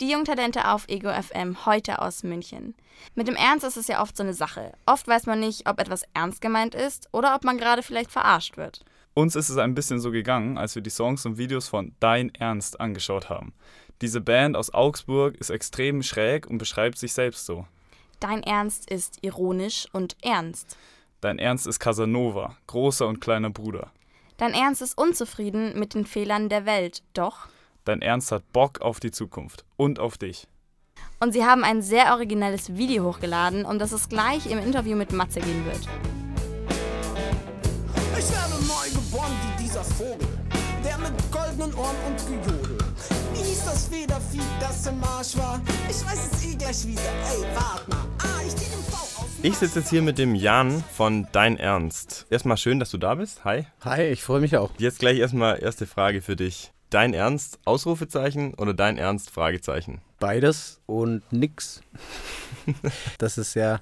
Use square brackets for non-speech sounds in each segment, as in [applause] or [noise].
Die Jungtalente auf Ego FM heute aus München. Mit dem Ernst ist es ja oft so eine Sache. Oft weiß man nicht, ob etwas ernst gemeint ist oder ob man gerade vielleicht verarscht wird. Uns ist es ein bisschen so gegangen, als wir die Songs und Videos von Dein Ernst angeschaut haben. Diese Band aus Augsburg ist extrem schräg und beschreibt sich selbst so. Dein Ernst ist ironisch und ernst. Dein Ernst ist Casanova, großer und kleiner Bruder. Dein Ernst ist unzufrieden mit den Fehlern der Welt, doch Dein Ernst hat Bock auf die Zukunft und auf dich. Und sie haben ein sehr originelles Video hochgeladen, um das es gleich im Interview mit Matze gehen wird. Ich werde neu geboren wie dieser Vogel, der mit goldenen Ohren und Gejodel. Wie hieß das Federvieh, das im Marsch war? Ich weiß es eh gleich wieder. Ey, wart mal. Ah, ich den V aus. Ich sitze jetzt hier mit dem Jan von Dein Ernst. Erstmal schön, dass du da bist. Hi. Hi, ich freue mich auch. Jetzt gleich erstmal erste Frage für dich. Dein Ernst, Ausrufezeichen oder dein Ernst, Fragezeichen? Beides und nix. [laughs] das ist ja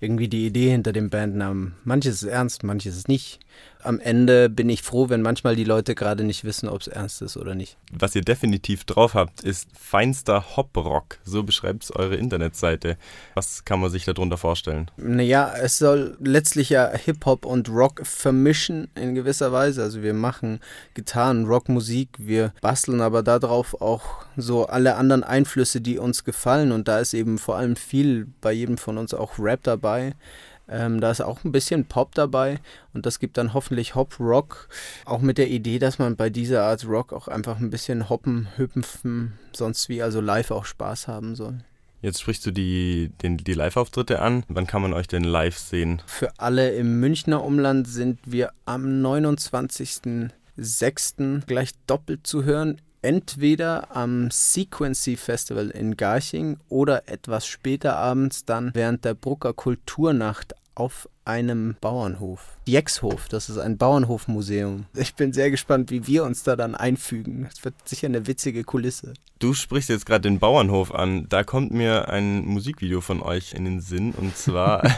irgendwie die Idee hinter dem Bandnamen. Manches ist ernst, manches ist nicht. Am Ende bin ich froh, wenn manchmal die Leute gerade nicht wissen, ob es ernst ist oder nicht. Was ihr definitiv drauf habt, ist feinster Hop-Rock. So beschreibt es eure Internetseite. Was kann man sich darunter vorstellen? Naja, es soll letztlich ja Hip-Hop und Rock vermischen in gewisser Weise. Also wir machen Gitarren, Rockmusik, wir basteln aber darauf auch so alle anderen Einflüsse, die uns gefallen. Und da ist eben vor allem viel bei jedem von uns auch Rap dabei. Ähm, da ist auch ein bisschen Pop dabei und das gibt dann hoffentlich Hop-Rock. Auch mit der Idee, dass man bei dieser Art Rock auch einfach ein bisschen hoppen, hüpfen, sonst wie also live auch Spaß haben soll. Jetzt sprichst du die, den, die Live-Auftritte an. Wann kann man euch denn live sehen? Für alle im Münchner Umland sind wir am 29.06. gleich doppelt zu hören. Entweder am Sequency Festival in Garching oder etwas später abends dann während der Brucker Kulturnacht auf einem Bauernhof. Jexhof, das ist ein Bauernhofmuseum. Ich bin sehr gespannt, wie wir uns da dann einfügen. Es wird sicher eine witzige Kulisse. Du sprichst jetzt gerade den Bauernhof an. Da kommt mir ein Musikvideo von euch in den Sinn. Und zwar, [laughs]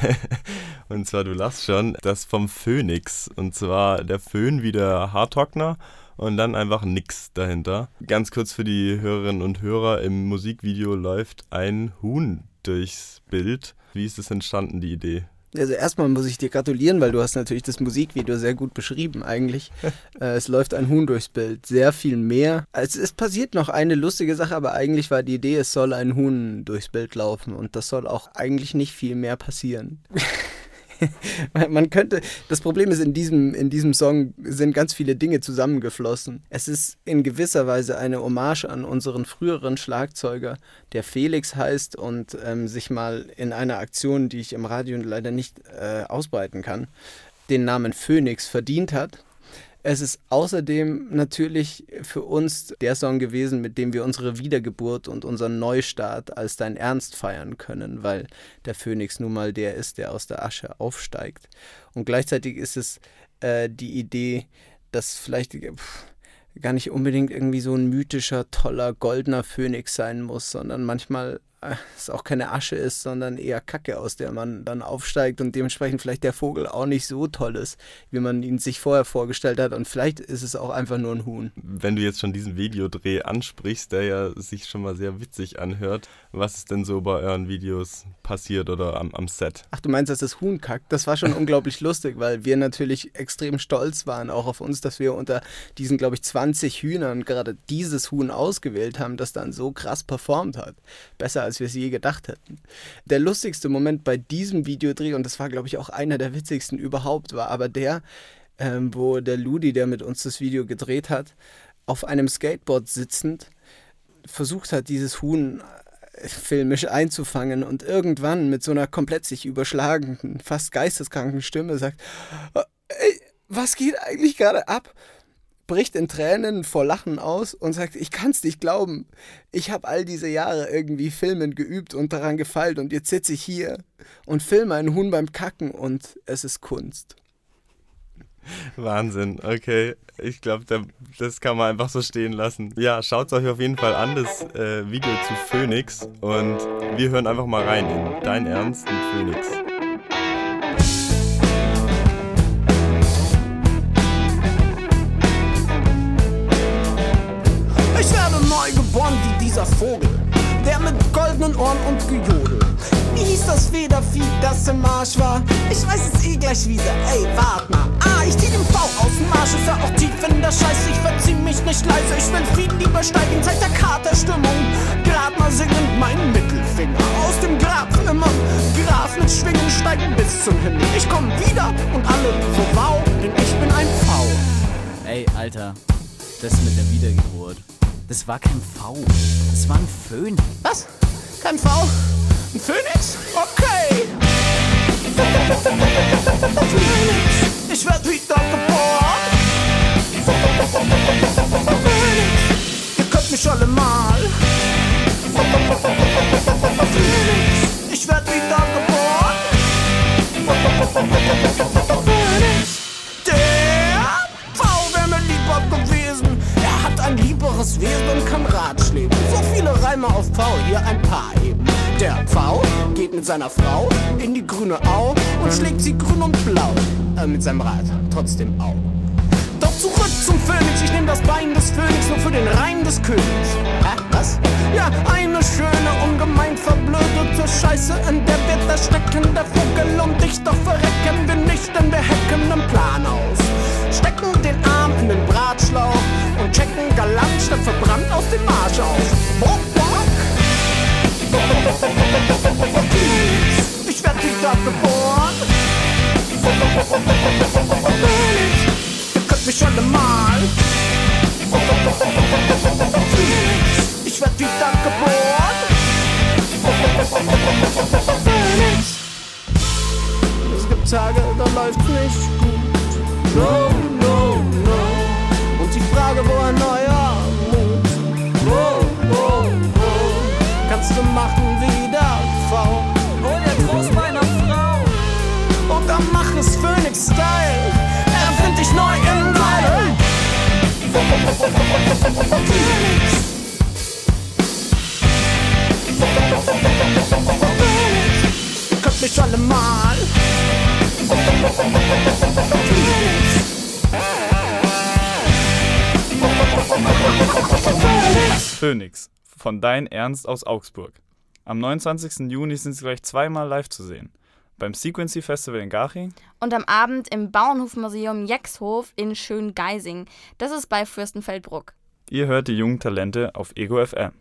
[laughs] und zwar, du lachst schon, das vom Phönix. Und zwar der Föhn wie der Haartrockner und dann einfach nix dahinter. Ganz kurz für die Hörerinnen und Hörer, im Musikvideo läuft ein Huhn durchs Bild. Wie ist es entstanden, die Idee? Also erstmal muss ich dir gratulieren, weil du hast natürlich das Musikvideo sehr gut beschrieben eigentlich. [laughs] äh, es läuft ein Huhn durchs Bild, sehr viel mehr. Also es passiert noch eine lustige Sache, aber eigentlich war die Idee, es soll ein Huhn durchs Bild laufen und das soll auch eigentlich nicht viel mehr passieren. [laughs] [laughs] Man könnte, das Problem ist, in diesem, in diesem Song sind ganz viele Dinge zusammengeflossen. Es ist in gewisser Weise eine Hommage an unseren früheren Schlagzeuger, der Felix heißt und ähm, sich mal in einer Aktion, die ich im Radio leider nicht äh, ausbreiten kann, den Namen Phoenix verdient hat. Es ist außerdem natürlich für uns der Song gewesen, mit dem wir unsere Wiedergeburt und unseren Neustart als dein Ernst feiern können, weil der Phönix nun mal der ist, der aus der Asche aufsteigt. Und gleichzeitig ist es äh, die Idee, dass vielleicht pff, gar nicht unbedingt irgendwie so ein mythischer, toller, goldener Phönix sein muss, sondern manchmal es auch keine Asche ist, sondern eher Kacke, aus der man dann aufsteigt und dementsprechend vielleicht der Vogel auch nicht so toll ist, wie man ihn sich vorher vorgestellt hat und vielleicht ist es auch einfach nur ein Huhn. Wenn du jetzt schon diesen Videodreh ansprichst, der ja sich schon mal sehr witzig anhört, was ist denn so bei euren Videos passiert oder am, am Set? Ach, du meinst, dass das Huhn kackt? Das war schon [laughs] unglaublich lustig, weil wir natürlich extrem stolz waren, auch auf uns, dass wir unter diesen, glaube ich, 20 Hühnern gerade dieses Huhn ausgewählt haben, das dann so krass performt hat. Besser als wir es je gedacht hätten. Der lustigste Moment bei diesem Videodreh, und das war, glaube ich, auch einer der witzigsten überhaupt, war aber der, ähm, wo der Ludi, der mit uns das Video gedreht hat, auf einem Skateboard sitzend versucht hat, dieses Huhn äh, filmisch einzufangen und irgendwann mit so einer komplett sich überschlagenden, fast geisteskranken Stimme sagt, ey, was geht eigentlich gerade ab? Bricht in Tränen vor Lachen aus und sagt, ich kann es nicht glauben. Ich habe all diese Jahre irgendwie Filmen geübt und daran gefeilt und jetzt sitze ich hier und filme einen Huhn beim Kacken und es ist Kunst. Wahnsinn, okay. Ich glaube, das kann man einfach so stehen lassen. Ja, schaut euch auf jeden Fall an, das äh, Video zu Phoenix. Und wir hören einfach mal rein in Dein Ernst mit Phoenix. Ich werde neu geboren wie dieser Vogel, goldenen Ohren und Gejodel. Wie hieß das Federvieh, das im Marsch war? Ich weiß es eh gleich wieder, ey, wart mal. Ah, ich zieh den V aus dem Marsch, ist ja auch tief in der Scheiße. Ich verzieh mich nicht leise, ich will Frieden lieber steigen, seit der Katerstimmung. Grad mal singend mein Mittelfinger aus dem Grab immer. Graf mit Schwingen steigen bis zum Himmel. Ich komm wieder und alle so wow, denn ich bin ein V. Ey, Alter, das mit der Wiedergeburt. Das war kein V, das war ein Föhn. Was? Kein V? Ein Phönix? Okay. Phönix, ich werd wieder geboren. Phönix, ihr könnt mich alle mal. Phönix, ich werd wieder geboren. Phönix, lieberes Wesen kann Ratschläge. So viele Reime auf V, hier ein paar eben. Der V geht mit seiner Frau in die grüne Au und schlägt sie grün und blau. Äh, mit seinem Rad, trotzdem Au. Doch zurück zum Phönix, ich nehm das Bein des Phönix nur für den Reim des Königs. Hä, was? Ja, eine schöne, ungemein verblödete Scheiße, in der wird der Stecken der Vogel und ich doch verrecken wir nicht, denn wir hacken einen Plan aus. Stecken den Arm in den Bratschlauch galant statt verbrannt aus dem Marsch aus. Bock, bock. Ich werd wieder geboren. Ihr könnt mich alle mal. Ich werd wieder geboren. Es gibt Tage, da läuft's nicht gut. No, no, no. Und die Frage, wo Kannst du machen wie der V. Hol der Trost meiner Frau. Und dann mach es Phoenix-Style. Erfind dich neu im Teil. Phoenix. Könnt mich alle mal. Phoenix von Dein Ernst aus Augsburg. Am 29. Juni sind sie gleich zweimal live zu sehen. Beim Sequency Festival in Garching Und am Abend im Bauernhofmuseum Jexhof in Schöngeising. Das ist bei Fürstenfeldbruck. Ihr hört die jungen Talente auf Ego FM.